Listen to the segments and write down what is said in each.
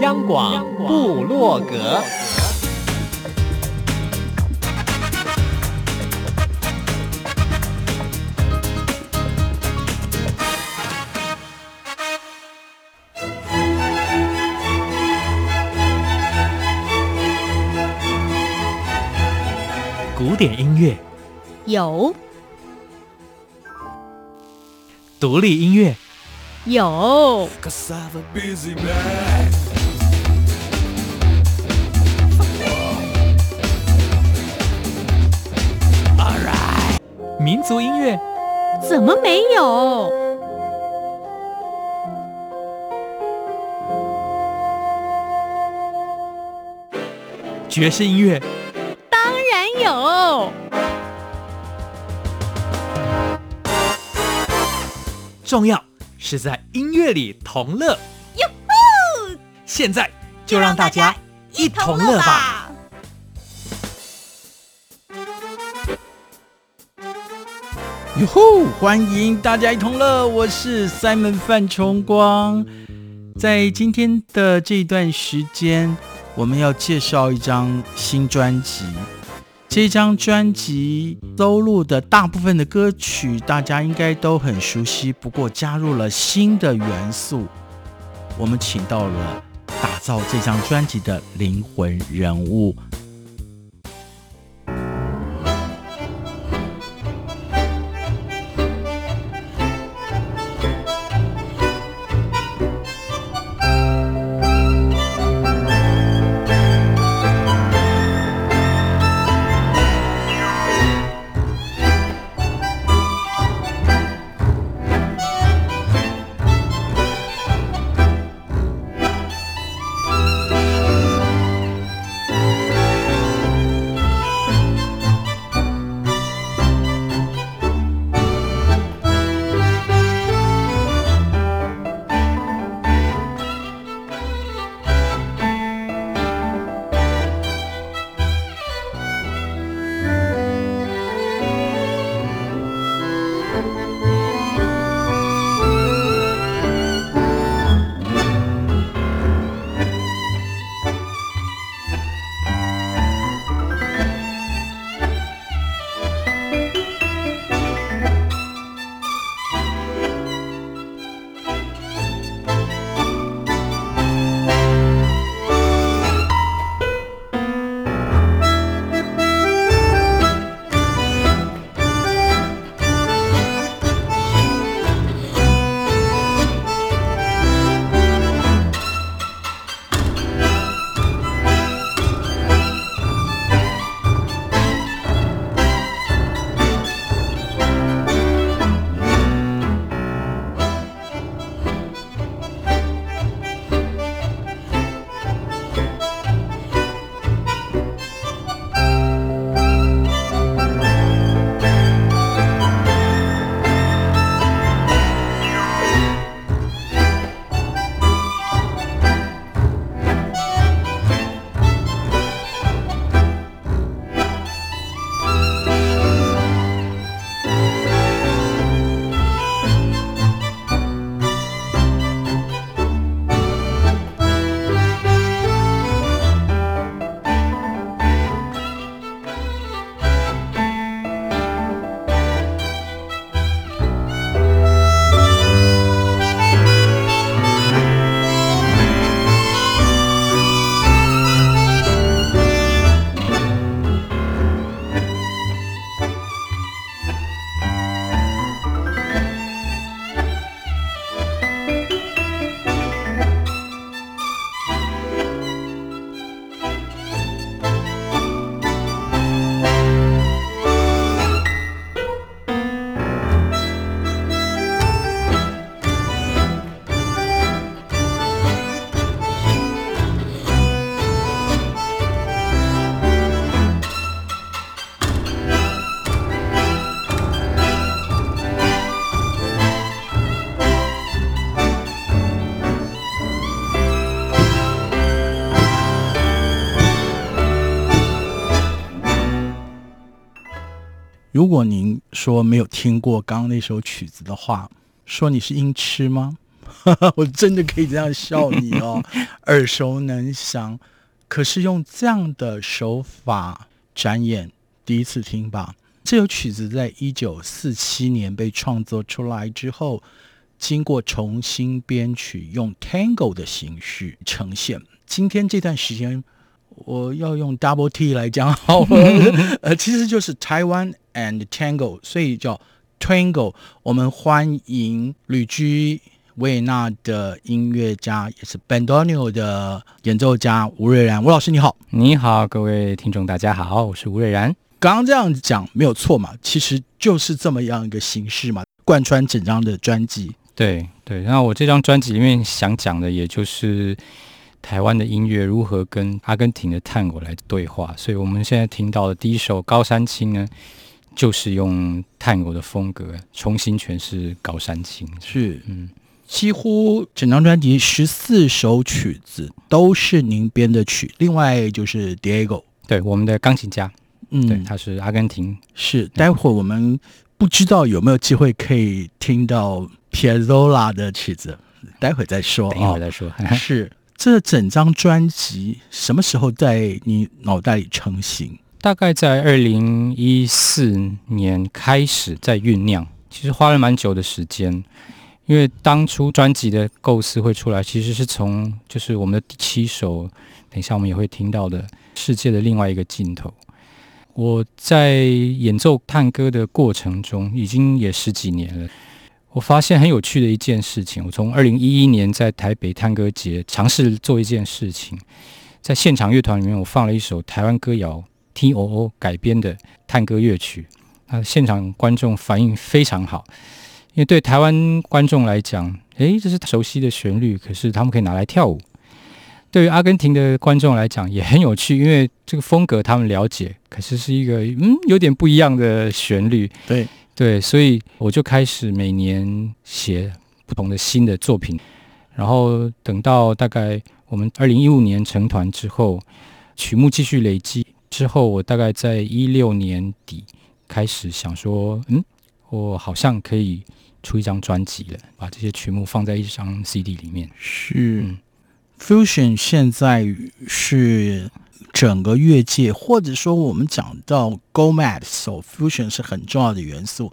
央广布洛格，古典音乐。有，独立音乐。有，族音乐怎么没有？爵士音乐当然有，重要。是在音乐里同乐，哟呼！现在就让大家一同乐吧！哟呼！欢迎大家一同乐，我是 Simon 范崇光。在今天的这段时间，我们要介绍一张新专辑。这张专辑收录的大部分的歌曲，大家应该都很熟悉，不过加入了新的元素。我们请到了打造这张专辑的灵魂人物。如果您说没有听过刚刚那首曲子的话，说你是音痴吗？我真的可以这样笑你哦，耳熟能详。可是用这样的手法展演，第一次听吧。这首曲子在一九四七年被创作出来之后，经过重新编曲，用 Tango 的形式呈现。今天这段时间，我要用 Double T 来讲好了，呃，其实就是 Taiwan and Tango，所以叫 Tango。我们欢迎旅居维也纳的音乐家，也是 Bandoneon 的演奏家吴瑞然。吴老师你好，你好，各位听众大家好，我是吴瑞然。刚刚这样讲没有错嘛？其实就是这么样一个形式嘛，贯穿整张的专辑。对对，然后我这张专辑里面想讲的，也就是台湾的音乐如何跟阿根廷的探戈来对话。所以我们现在听到的第一首《高山青》呢，就是用探戈的风格重新诠释《高山青》。是，嗯，几乎整张专辑十四首曲子都是您编的曲，另外就是 Diego，对，我们的钢琴家。嗯，对，他是阿根廷。是，待会儿我们不知道有没有机会可以听到 Piazzolla 的曲子，待会儿再说。等一会儿再说。哦、是，这整张专辑什么时候在你脑袋里成型？大概在二零一四年开始在酝酿，其实花了蛮久的时间。因为当初专辑的构思会出来，其实是从就是我们的第七首，等一下我们也会听到的《世界的另外一个尽头》。我在演奏探戈的过程中，已经也十几年了。我发现很有趣的一件事情。我从二零一一年在台北探戈节尝试做一件事情，在现场乐团里面，我放了一首台湾歌谣 T.O.O 改编的探戈乐曲。那现场观众反应非常好，因为对台湾观众来讲，诶，这是熟悉的旋律，可是他们可以拿来跳舞。对于阿根廷的观众来讲也很有趣，因为这个风格他们了解，可是是一个嗯有点不一样的旋律。对对，所以我就开始每年写不同的新的作品，然后等到大概我们二零一五年成团之后，曲目继续累积之后，我大概在一六年底开始想说，嗯，我好像可以出一张专辑了，把这些曲目放在一张 CD 里面。是。嗯 Fusion 现在是整个乐界，或者说我们讲到 Go Mad，so Fusion 是很重要的元素，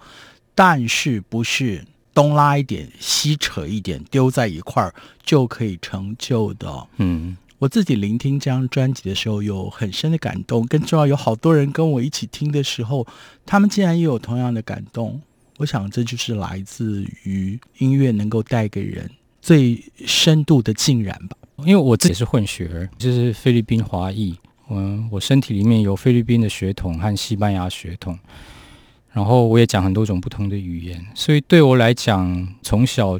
但是不是东拉一点西扯一点丢在一块儿就可以成就的。嗯，我自己聆听这张专辑的时候有很深的感动，更重要有好多人跟我一起听的时候，他们竟然也有同样的感动。我想这就是来自于音乐能够带给人最深度的浸染吧。因为我自己是混血儿，就是菲律宾华裔。嗯，我身体里面有菲律宾的血统和西班牙血统，然后我也讲很多种不同的语言，所以对我来讲，从小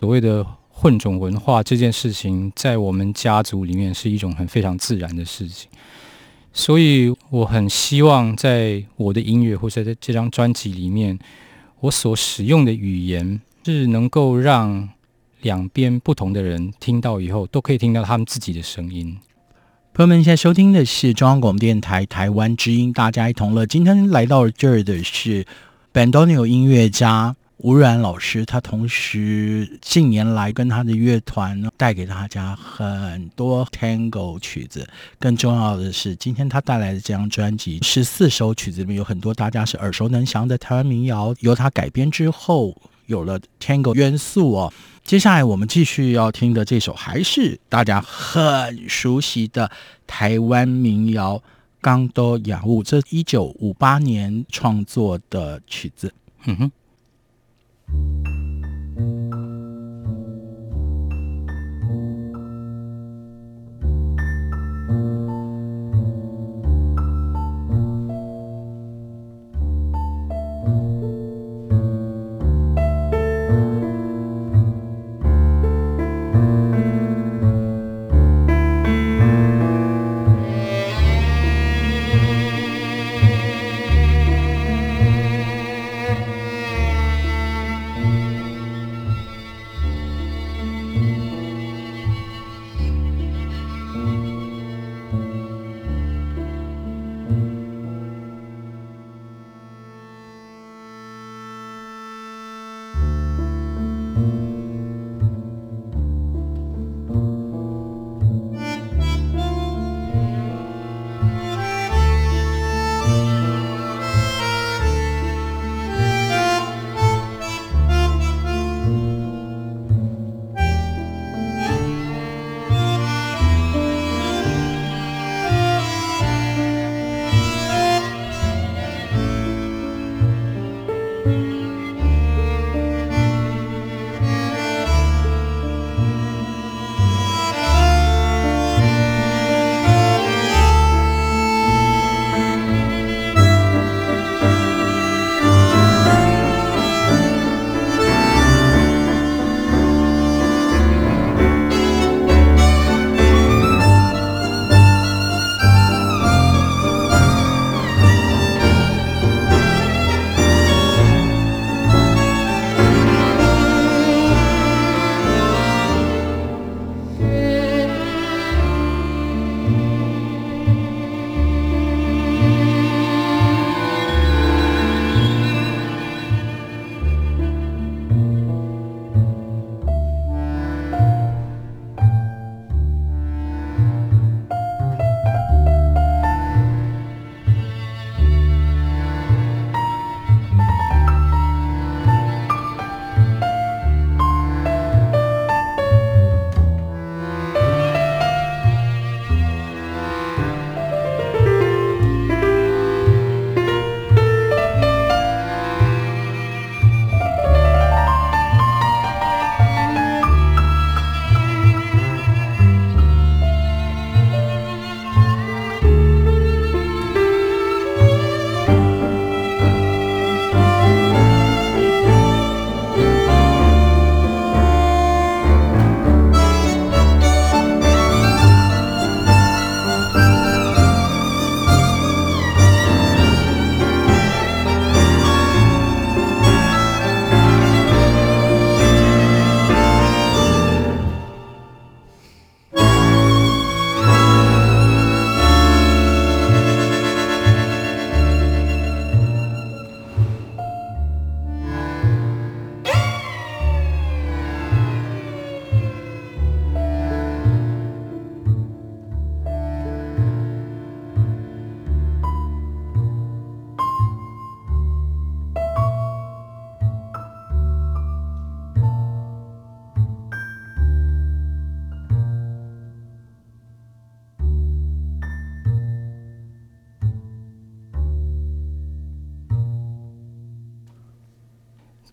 所谓的混种文化这件事情，在我们家族里面是一种很非常自然的事情。所以我很希望在我的音乐或者在这张专辑里面，我所使用的语言是能够让。两边不同的人听到以后，都可以听到他们自己的声音。朋友们，现在收听的是中央广播电台台湾之音，大家一同乐。今天来到这儿的是 b a n d o n e o 音乐家吴然老师，他同时近年来跟他的乐团带给大家很多 Tango 曲子。更重要的是，今天他带来的这张专辑十四首曲子里面有很多大家是耳熟能详的台湾民谣，由他改编之后有了 Tango 元素哦。接下来我们继续要听的这首还是大家很熟悉的台湾民谣《刚多雅物》，这一九五八年创作的曲子。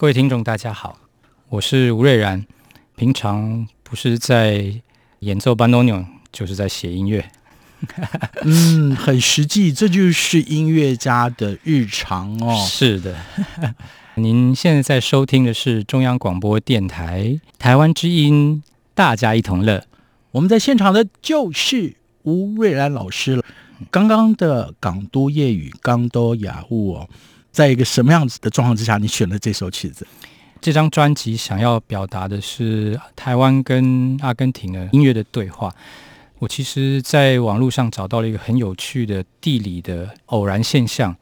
各位听众，大家好，我是吴瑞然。平常不是在演奏班多纽，就是在写音乐。嗯，很实际，这就是音乐家的日常哦。是的，您现在在收听的是中央广播电台台湾之音，大家一同乐。我们在现场的就是吴瑞然老师了。刚刚的港都夜雨，港都雅雾哦，在一个什么样子的状况之下，你选了这首曲子？这张专辑想要表达的是台湾跟阿根廷的音乐的对话。我其实在网络上找到了一个很有趣的地理的偶然现象，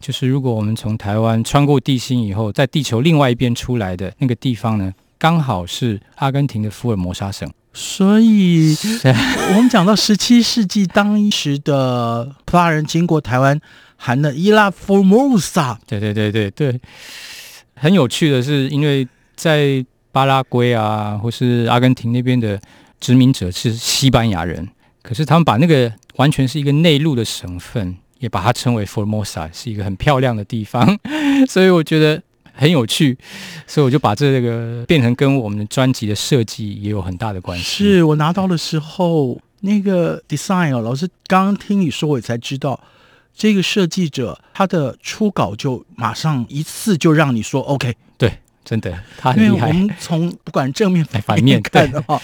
就是如果我们从台湾穿过地心以后，在地球另外一边出来的那个地方呢，刚好是阿根廷的福尔摩沙省。所以，我们讲到十七世纪当时的葡萄牙人经过台湾，喊了伊拉 Formosa。对对对对对，很有趣的是，因为在巴拉圭啊，或是阿根廷那边的殖民者是西班牙人，可是他们把那个完全是一个内陆的省份，也把它称为 Formosa，，是一个很漂亮的地方。所以我觉得。很有趣，所以我就把这个变成跟我们的专辑的设计也有很大的关系。是我拿到的时候，那个 design 哦，老师刚刚听你说，我才知道这个设计者他的初稿就马上一次就让你说 OK。对，真的他很厉害。因为我们从不管正面 反面看的话，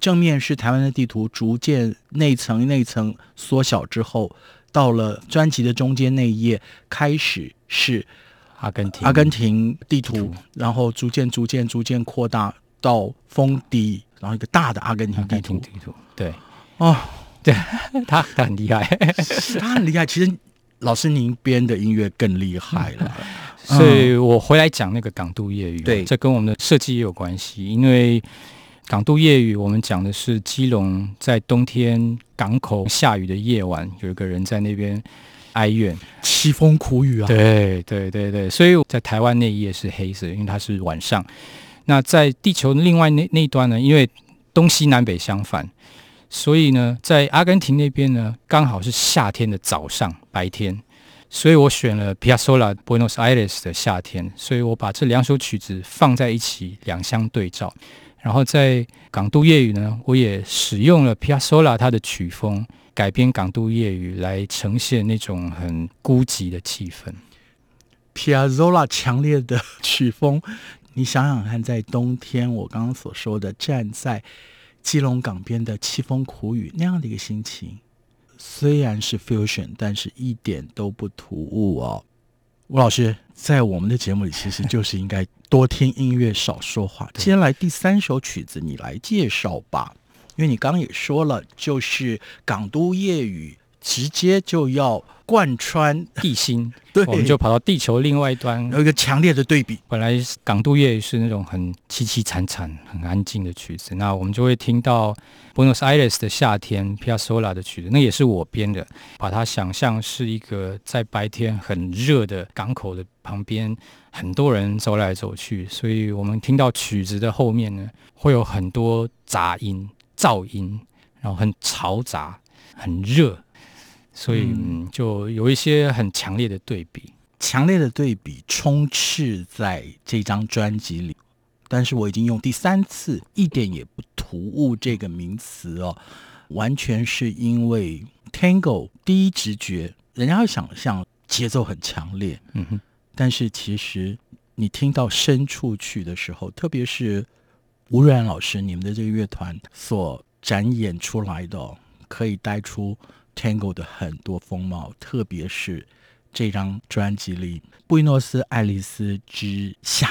正面是台湾的地图逐渐内层内层缩小之后，到了专辑的中间那一页开始是。阿根廷，阿根廷地图，地图然后逐渐、逐渐、逐渐扩大到封底，然后一个大的阿根廷地图。地图，对，哦，对，他他很厉害，他很厉害。其实老师您编的音乐更厉害了，嗯、所以我回来讲那个港都夜雨，对，这跟我们的设计也有关系。因为港都夜雨，我们讲的是基隆在冬天港口下雨的夜晚，有一个人在那边。哀怨，凄风苦雨啊！对对对对，所以在台湾那一页是黑色，因为它是晚上。那在地球另外那那一端呢？因为东西南北相反，所以呢，在阿根廷那边呢，刚好是夏天的早上白天。所以我选了皮亚佐拉《Buenos Aires》的夏天，所以我把这两首曲子放在一起，两相对照。然后在港都夜雨呢，我也使用了皮亚佐拉他的曲风。改编《港都夜雨》来呈现那种很孤寂的气氛。皮亚佐拉强烈的曲风，你想想看，在冬天，我刚刚所说的站在基隆港边的凄风苦雨那样的一个心情，虽然是 fusion，但是一点都不突兀哦。吴老师在我们的节目里，其实就是应该多听音乐，少说话。接下来第三首曲子，你来介绍吧。因为你刚刚也说了，就是港都夜雨直接就要贯穿地心，对，我们就跑到地球另外一端，有一个强烈的对比。本来港都夜雨是那种很凄凄惨惨、很安静的曲子，那我们就会听到 Buenos Aires 的夏天，Piazzolla 的曲子，那也是我编的，把它想象是一个在白天很热的港口的旁边，很多人走来走去，所以我们听到曲子的后面呢，会有很多杂音。噪音，然后很嘈杂，很热，所以嗯就有一些很强烈的对比，强烈的对比充斥在这张专辑里。但是我已经用第三次，一点也不突兀这个名词哦，完全是因为 Tango 第一直觉，人家会想象节奏很强烈，嗯哼，但是其实你听到深处去的时候，特别是。吴瑞然老师，你们的这个乐团所展演出来的，可以带出 Tango 的很多风貌，特别是这张专辑里《布宜诺斯艾利斯之夏》。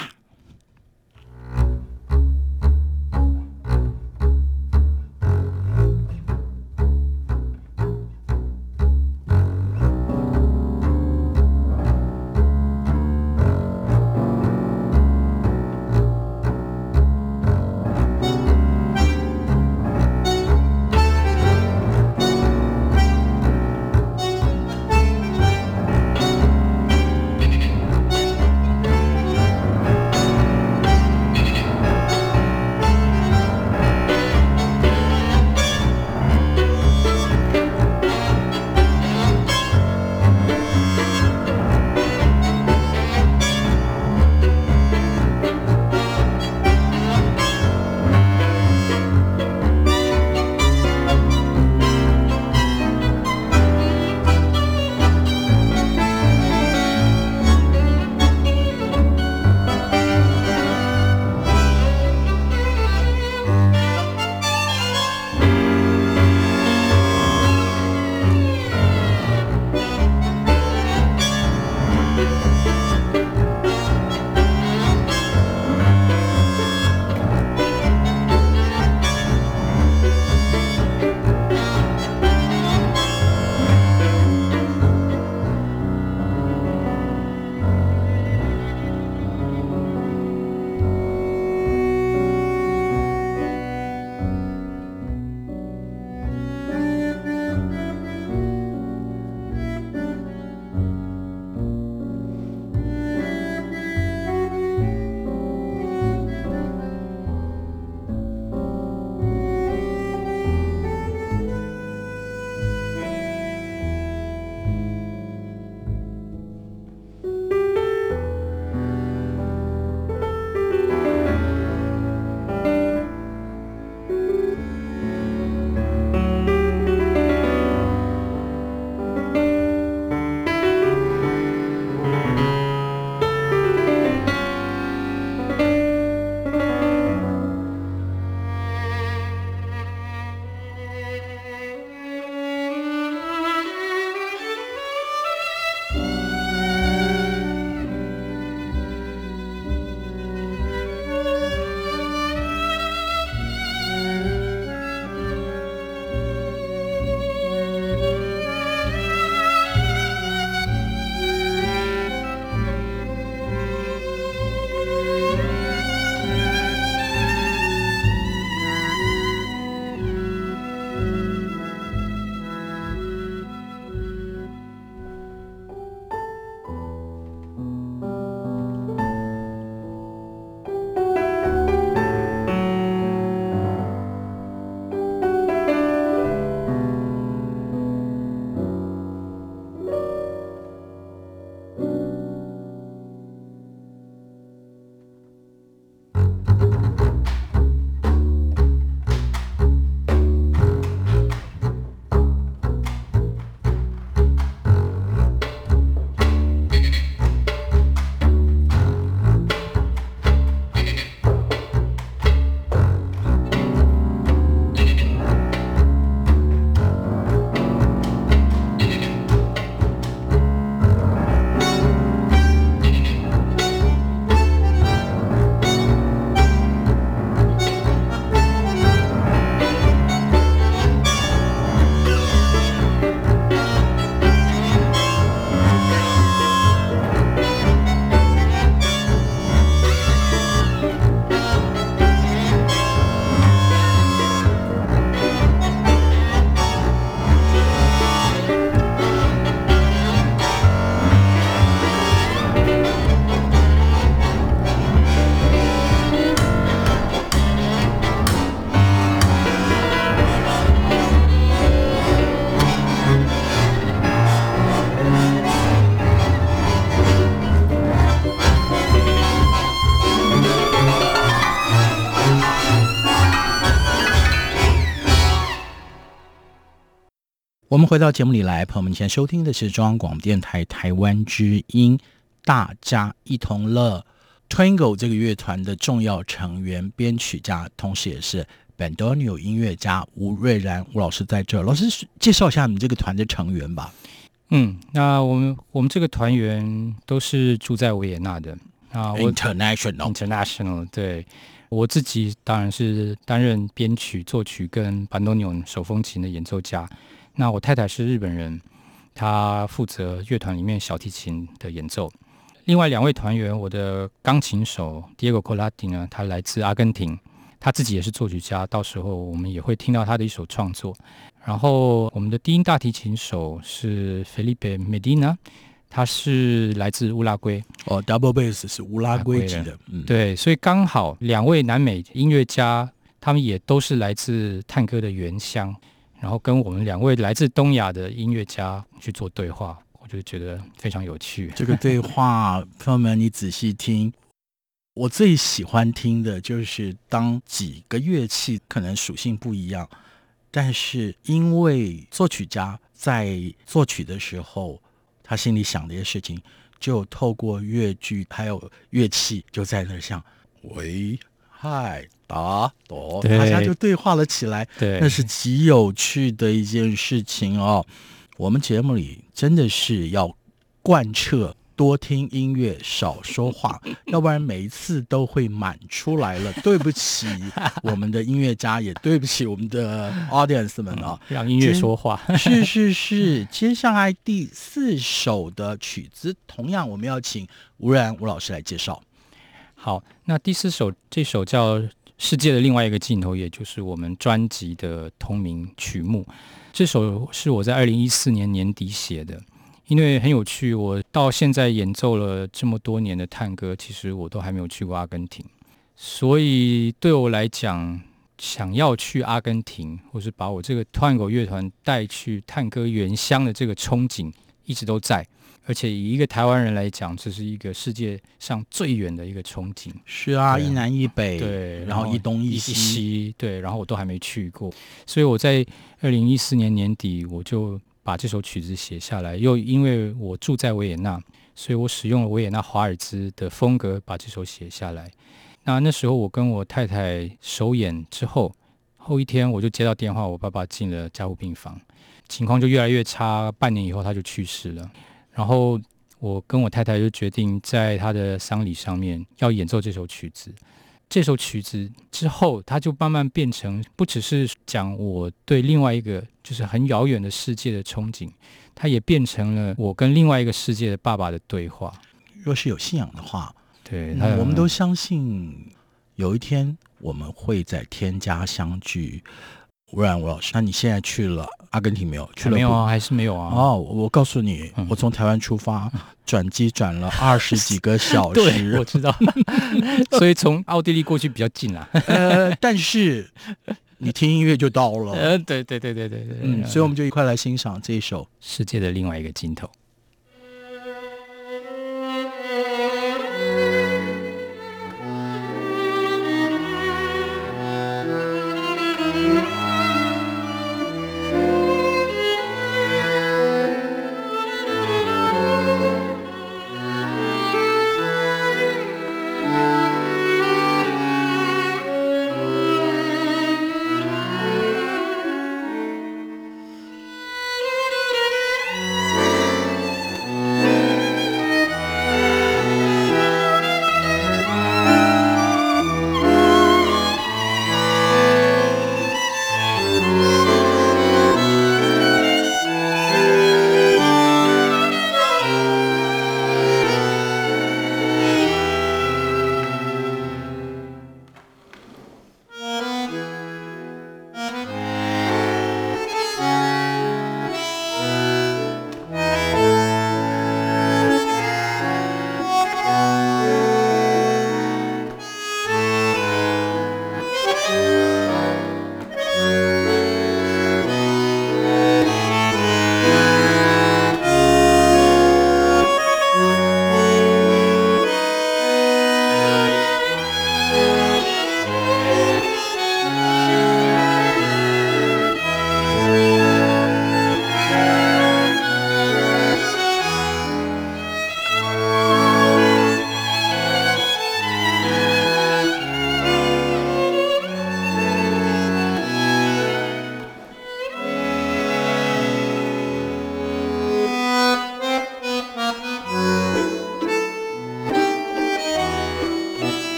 我们回到节目里来，朋友们，现在收听的是中央广播电台台湾之音，大家一同乐。twingle 这个乐团的重要成员、编曲家，同时也是 Bandoneon 音乐家吴瑞然吴老师在这儿。老师介绍一下你们这个团的成员吧。嗯，那我们我们这个团员都是住在维也纳的啊。International International，对。我自己当然是担任编曲、作曲跟 Bandoneon 手风琴的演奏家。那我太太是日本人，她负责乐团里面小提琴的演奏。另外两位团员，我的钢琴手 Diego Colati 呢，他来自阿根廷，他自己也是作曲家。到时候我们也会听到他的一首创作。然后我们的低音大提琴手是 Felipe Medina。他是来自乌拉圭哦，double bass 是乌拉圭籍的，嗯，对，所以刚好两位南美音乐家，他们也都是来自探戈的原乡，然后跟我们两位来自东亚的音乐家去做对话，我就觉得非常有趣。这个对话，朋友们，你仔细听，我最喜欢听的就是当几个乐器可能属性不一样，但是因为作曲家在作曲的时候。他心里想的一些事情，就透过乐句还有乐器，就在那像喂、嗨、打、哆，大家就对话了起来。对，那是极有趣的一件事情哦。我们节目里真的是要贯彻。多听音乐，少说话，要不然每一次都会满出来了。对不起，我们的音乐家，也对不起我们的 audience 们啊，让音乐说话。是是是，接下来第四首的曲子，同样我们要请吴然吴老师来介绍。好，那第四首这首叫《世界的另外一个尽头》，也就是我们专辑的同名曲目。这首是我在二零一四年年底写的。因为很有趣，我到现在演奏了这么多年的探戈，其实我都还没有去过阿根廷，所以对我来讲，想要去阿根廷，或是把我这个探戈乐团带去探戈原乡的这个憧憬一直都在。而且以一个台湾人来讲，这是一个世界上最远的一个憧憬。是啊，一南一北，对，然后一东一西，对，然后我都还没去过，所以我在二零一四年年底我就。把这首曲子写下来，又因为我住在维也纳，所以我使用了维也纳华尔兹的风格把这首写下来。那那时候我跟我太太首演之后，后一天我就接到电话，我爸爸进了加护病房，情况就越来越差。半年以后他就去世了。然后我跟我太太就决定在他的丧礼上面要演奏这首曲子。这首曲子之后，它就慢慢变成不只是讲我对另外一个就是很遥远的世界的憧憬，它也变成了我跟另外一个世界的爸爸的对话。若是有信仰的话，对，嗯、我们都相信有一天我们会在天家相聚。吴然吴老师，那你现在去了阿根廷没有？去了没有啊？还是没有啊？哦，我告诉你，嗯、我从台湾出发，转机转了 二十几个小时。对，我知道。所以从奥地利过去比较近啊。呃，但是你听音乐就到了。呃，对对对对对对。嗯，所以我们就一块来欣赏这一首《世界的另外一个尽头》。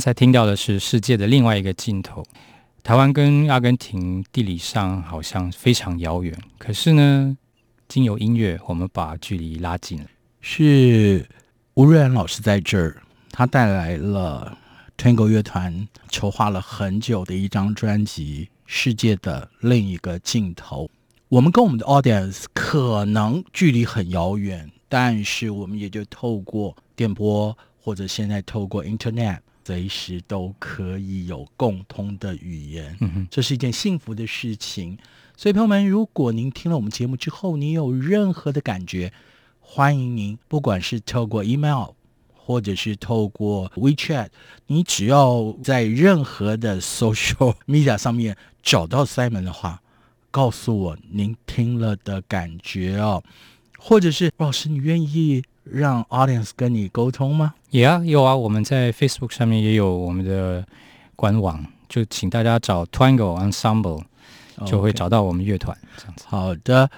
刚才听到的是世界的另外一个尽头。台湾跟阿根廷地理上好像非常遥远，可是呢，经由音乐，我们把距离拉近了。是吴瑞安老师在这儿，他带来了 Tango 乐团筹划了很久的一张专辑《世界的另一个尽头》。我们跟我们的 audience 可能距离很遥远，但是我们也就透过电波或者现在透过 Internet。随时都可以有共通的语言，嗯哼，这是一件幸福的事情。所以，朋友们，如果您听了我们节目之后，你有任何的感觉，欢迎您，不管是透过 email，或者是透过 WeChat，你只要在任何的 social media 上面找到 Simon 的话，告诉我您听了的感觉哦，或者是老师，你愿意让 audience 跟你沟通吗？也啊，有啊，我们在 Facebook 上面也有我们的官网，就请大家找 Twango Ensemble，就会找到我们乐团。这样子。好的，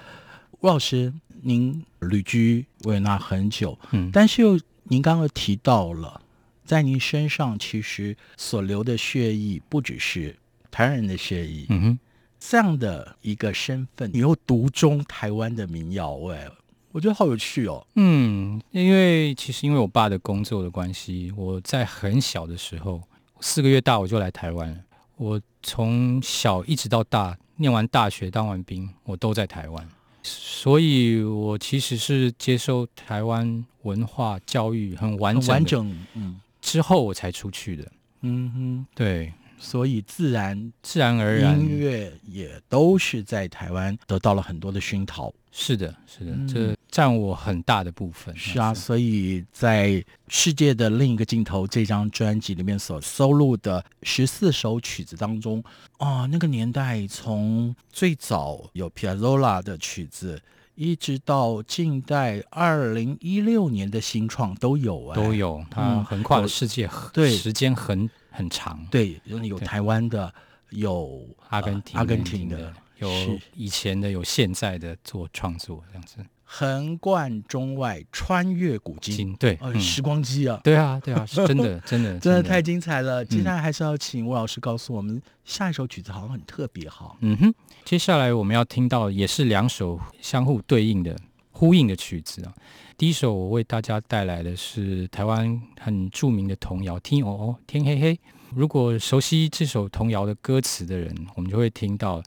吴老师，您旅居维也纳很久，嗯，但是又您刚刚提到了，在您身上其实所流的血液不只是台湾人的血液，嗯哼，这样的一个身份，你又独钟台湾的民谣，哎。我觉得好有趣哦。嗯，因为其实因为我爸的工作的关系，我在很小的时候，四个月大我就来台湾了。我从小一直到大，念完大学当完兵，我都在台湾，所以我其实是接受台湾文化教育很完整，完整，嗯，之后我才出去的。嗯哼，对。所以自然自然而然，音乐也都是在台湾得到了很多的熏陶。是的，是的，嗯、这占我很大的部分。是啊，所以在世界的另一个尽头这张专辑里面所收录的十四首曲子当中，哦，那个年代从最早有 Piazzolla 的曲子，一直到近代二零一六年的新创都有啊，都有。它横跨了世界，嗯、对时间很。很长，对，有台湾的，有阿根廷、呃、阿根廷的，有以前的，有现在的做创作这样子，横贯中外，穿越古今，对，呃，时光机啊，对啊，对啊，是真的，真的，真的，太精彩了。接下来还是要请吴老师告诉我们，下一首曲子好像很特别哈。嗯哼，接下来我们要听到也是两首相互对应的、呼应的曲子啊。第一首我为大家带来的是台湾很著名的童谣《天哦哦，天黑黑》。如果熟悉这首童谣的歌词的人，我们就会听到，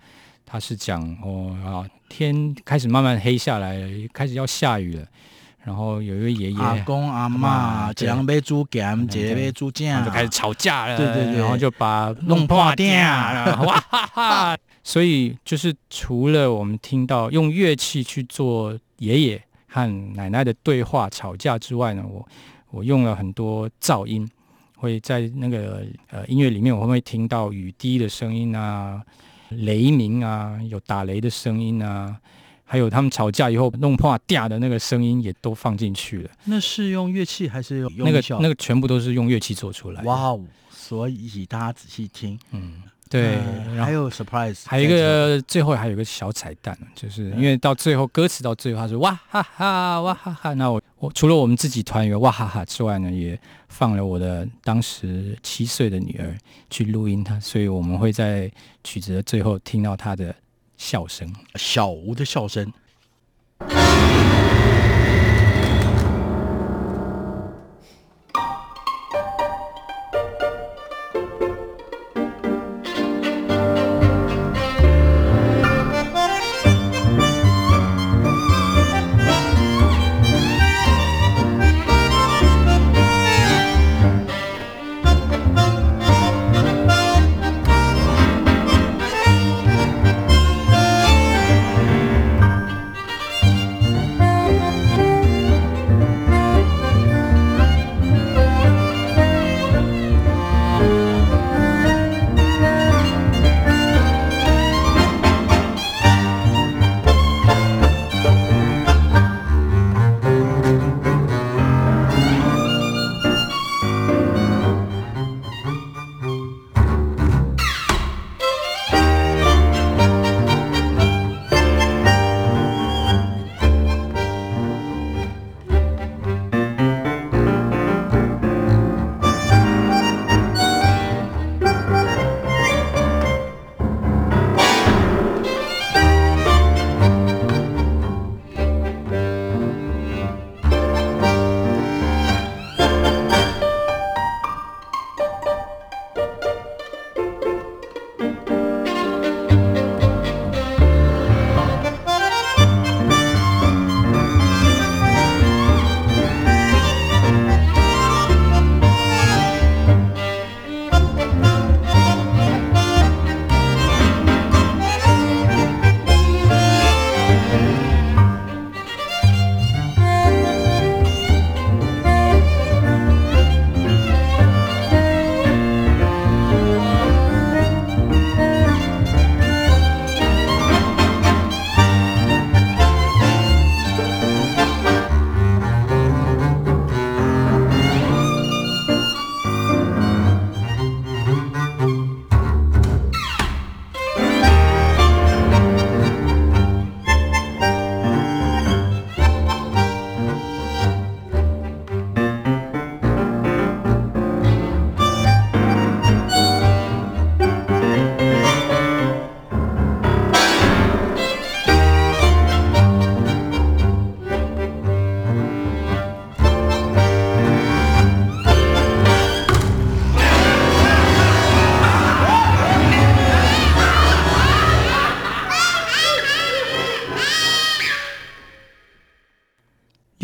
它是讲哦啊，天开始慢慢黑下来了，开始要下雨了。然后有一位爷爷、阿公、阿妈，这样买猪肝，这样买猪酱，就开始吵架了。对对对，然后就把弄破掉，哇哈哈！所以就是除了我们听到用乐器去做爷爷。和奶奶的对话吵架之外呢，我我用了很多噪音，会在那个呃音乐里面，我会不会听到雨滴的声音啊，雷鸣啊，有打雷的声音啊，还有他们吵架以后弄破掉的那个声音也都放进去了。那是用乐器还是用那个那个全部都是用乐器做出来的。哇哦！所以大家仔细听，嗯。对，嗯、还有 surprise，还有一个最后还有一个小彩蛋，就是因为到最后歌词到最后他说哇哈哈哇哈哈，那我我除了我们自己团员哇哈哈之外呢，也放了我的当时七岁的女儿去录音她，所以我们会在曲子的最后听到她的笑声，小吴的笑声。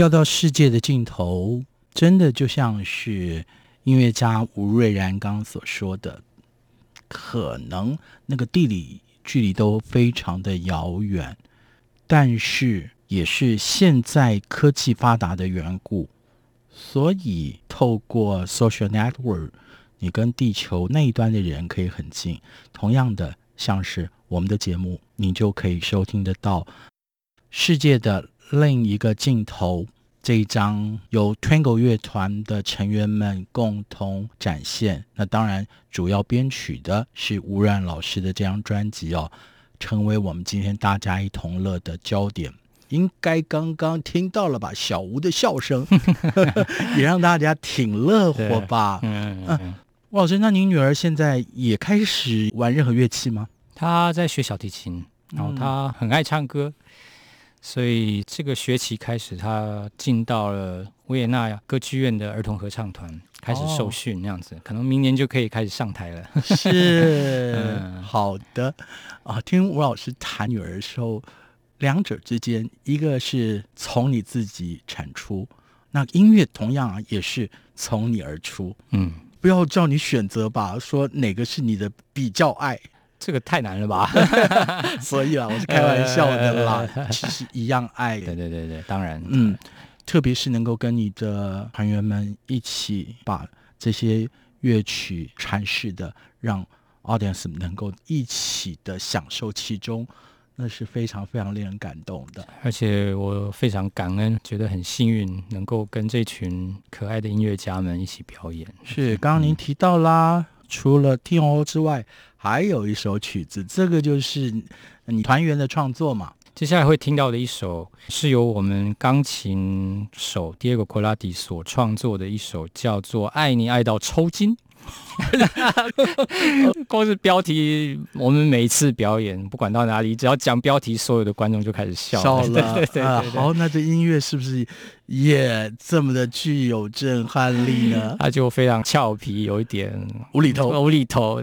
要到世界的尽头，真的就像是音乐家吴瑞然刚刚所说的，可能那个地理距离都非常的遥远，但是也是现在科技发达的缘故，所以透过 social network，你跟地球那一端的人可以很近。同样的，像是我们的节目，你就可以收听得到世界的。另一个镜头，这一张由 Tango 乐团的成员们共同展现。那当然，主要编曲的是吴然老师的这张专辑哦，成为我们今天大家一同乐的焦点。应该刚刚听到了吧？小吴的笑声 也让大家挺乐活吧？嗯，嗯，嗯，吴老师，那您女儿现在也开始玩任何乐器吗？她在学小提琴，然后她很爱唱歌。所以这个学期开始，他进到了维也纳歌剧院的儿童合唱团，开始受训，那样子，哦、可能明年就可以开始上台了。是，嗯、好的啊。听吴老师谈女儿的时候，两者之间，一个是从你自己产出，那音乐同样啊，也是从你而出。嗯，不要叫你选择吧，说哪个是你的比较爱。这个太难了吧？所以啊，我是开玩笑的啦。其实一样爱。对对对对，当然，嗯，特别是能够跟你的团员们一起把这些乐曲阐释的，让 audience 能够一起的享受其中，那是非常非常令人感动的。而且我非常感恩，觉得很幸运，能够跟这群可爱的音乐家们一起表演。是，刚刚您提到啦。嗯除了《天鹅》之外，还有一首曲子，这个就是你团员的创作嘛。接下来会听到的一首，是由我们钢琴手 Diego Colati 所创作的一首，叫做《爱你爱到抽筋》。光是标题，我们每一次表演，不管到哪里，只要讲标题，所有的观众就开始笑了。笑了，对对对，對、啊。好，那这音乐是不是也这么的具有震撼力呢？它就非常俏皮，有一点无厘头，无厘头。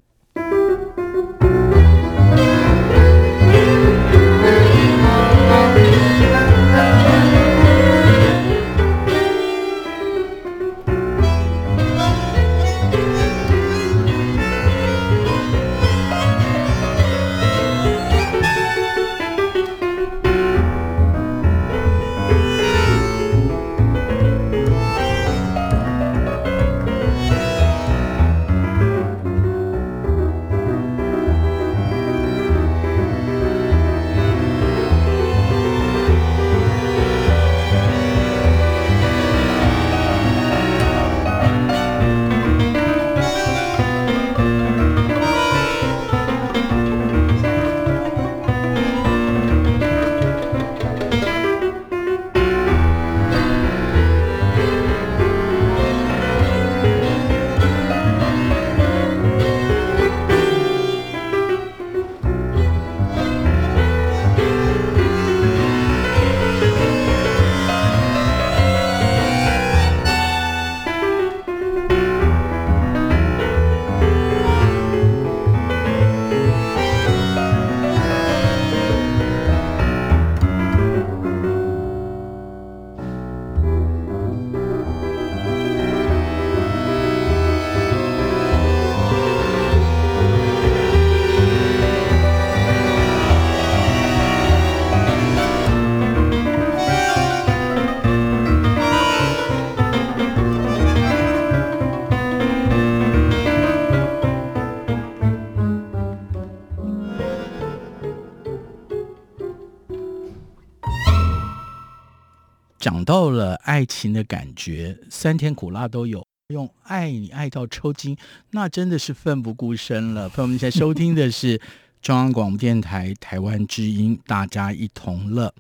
到了爱情的感觉，酸甜苦辣都有。用爱你爱到抽筋，那真的是奋不顾身了。朋友们，现在收听的是 中央广播电台台湾之音，大家一同乐。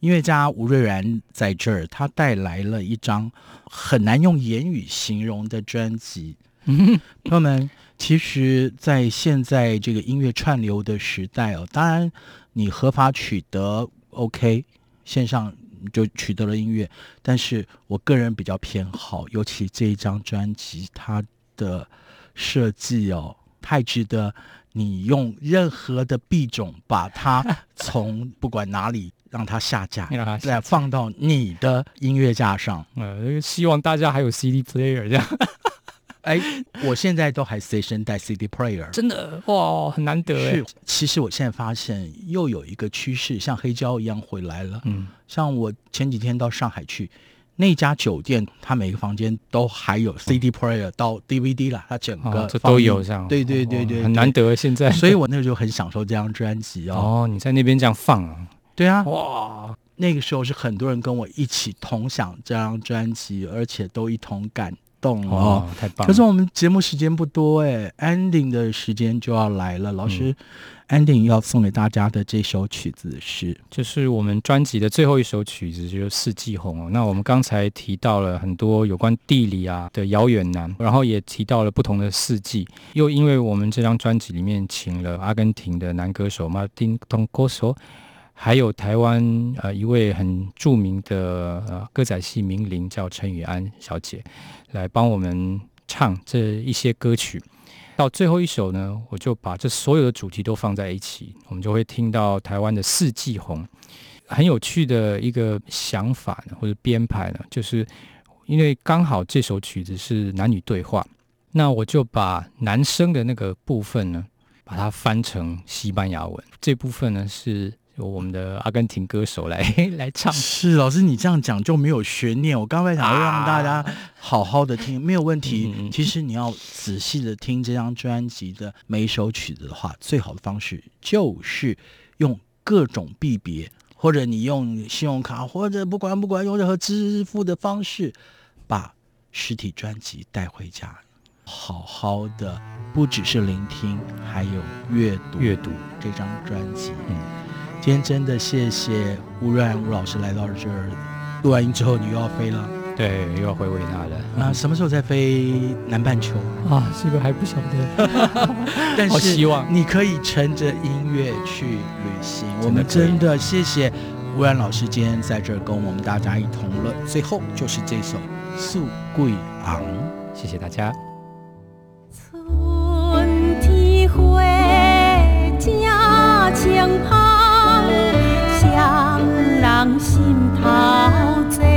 音乐家吴瑞然在这儿，他带来了一张很难用言语形容的专辑。朋友们，其实，在现在这个音乐串流的时代哦，当然你合法取得 OK，线上。就取得了音乐，但是我个人比较偏好，尤其这一张专辑，它的设计哦，太值得你用任何的币种把它 从不管哪里让它下架，让它下放到你的音乐架上。呃，希望大家还有 CD player 这样。哎，我现在都还随身带 CD player，真的哇，很难得哎。是，其实我现在发现又有一个趋势，像黑胶一样回来了。嗯，像我前几天到上海去。那家酒店，它每个房间都还有 CD player 到 DVD 了，它整个、哦、这都有这样。对对对对，很难得现在。所以我那个时候很享受这张专辑哦。哦，你在那边这样放啊？对啊。哇，那个时候是很多人跟我一起同享这张专辑，而且都一同感动哦，哦太棒了。可是我们节目时间不多哎，ending 的时间就要来了，老师。嗯 ending 要送给大家的这首曲子是，就是我们专辑的最后一首曲子，就是《四季红》哦。那我们刚才提到了很多有关地理啊的遥远南，然后也提到了不同的四季。又因为我们这张专辑里面请了阿根廷的男歌手 Martin Troncoso，还有台湾呃一位很著名的呃歌仔戏名伶叫陈雨安小姐，来帮我们唱这一些歌曲。到最后一首呢，我就把这所有的主题都放在一起，我们就会听到台湾的四季红。很有趣的一个想法呢，或者编排呢，就是因为刚好这首曲子是男女对话，那我就把男生的那个部分呢，把它翻成西班牙文，这部分呢是。由我们的阿根廷歌手来 来唱。是老师，你这样讲就没有悬念。我刚才想要让大家好好的听，啊、没有问题。其实你要仔细的听这张专辑的每一首曲子的话，最好的方式就是用各种币别，或者你用信用卡，或者不管不管用任何支付的方式，把实体专辑带回家，好好的，不只是聆听，还有阅读阅读这张专辑。嗯。今天真的谢谢吴然吴老师来到这儿，录完音之后你又要飞了，对，又要回维纳了。那什么时候再飞南半球啊？这个还不晓得，但是希望你可以乘着音乐去旅行。我们真的谢谢吴然老师今天在这儿跟我们大家一同乐。最后就是这首《素桂昂》，谢谢大家。春天花正青芳人心头坐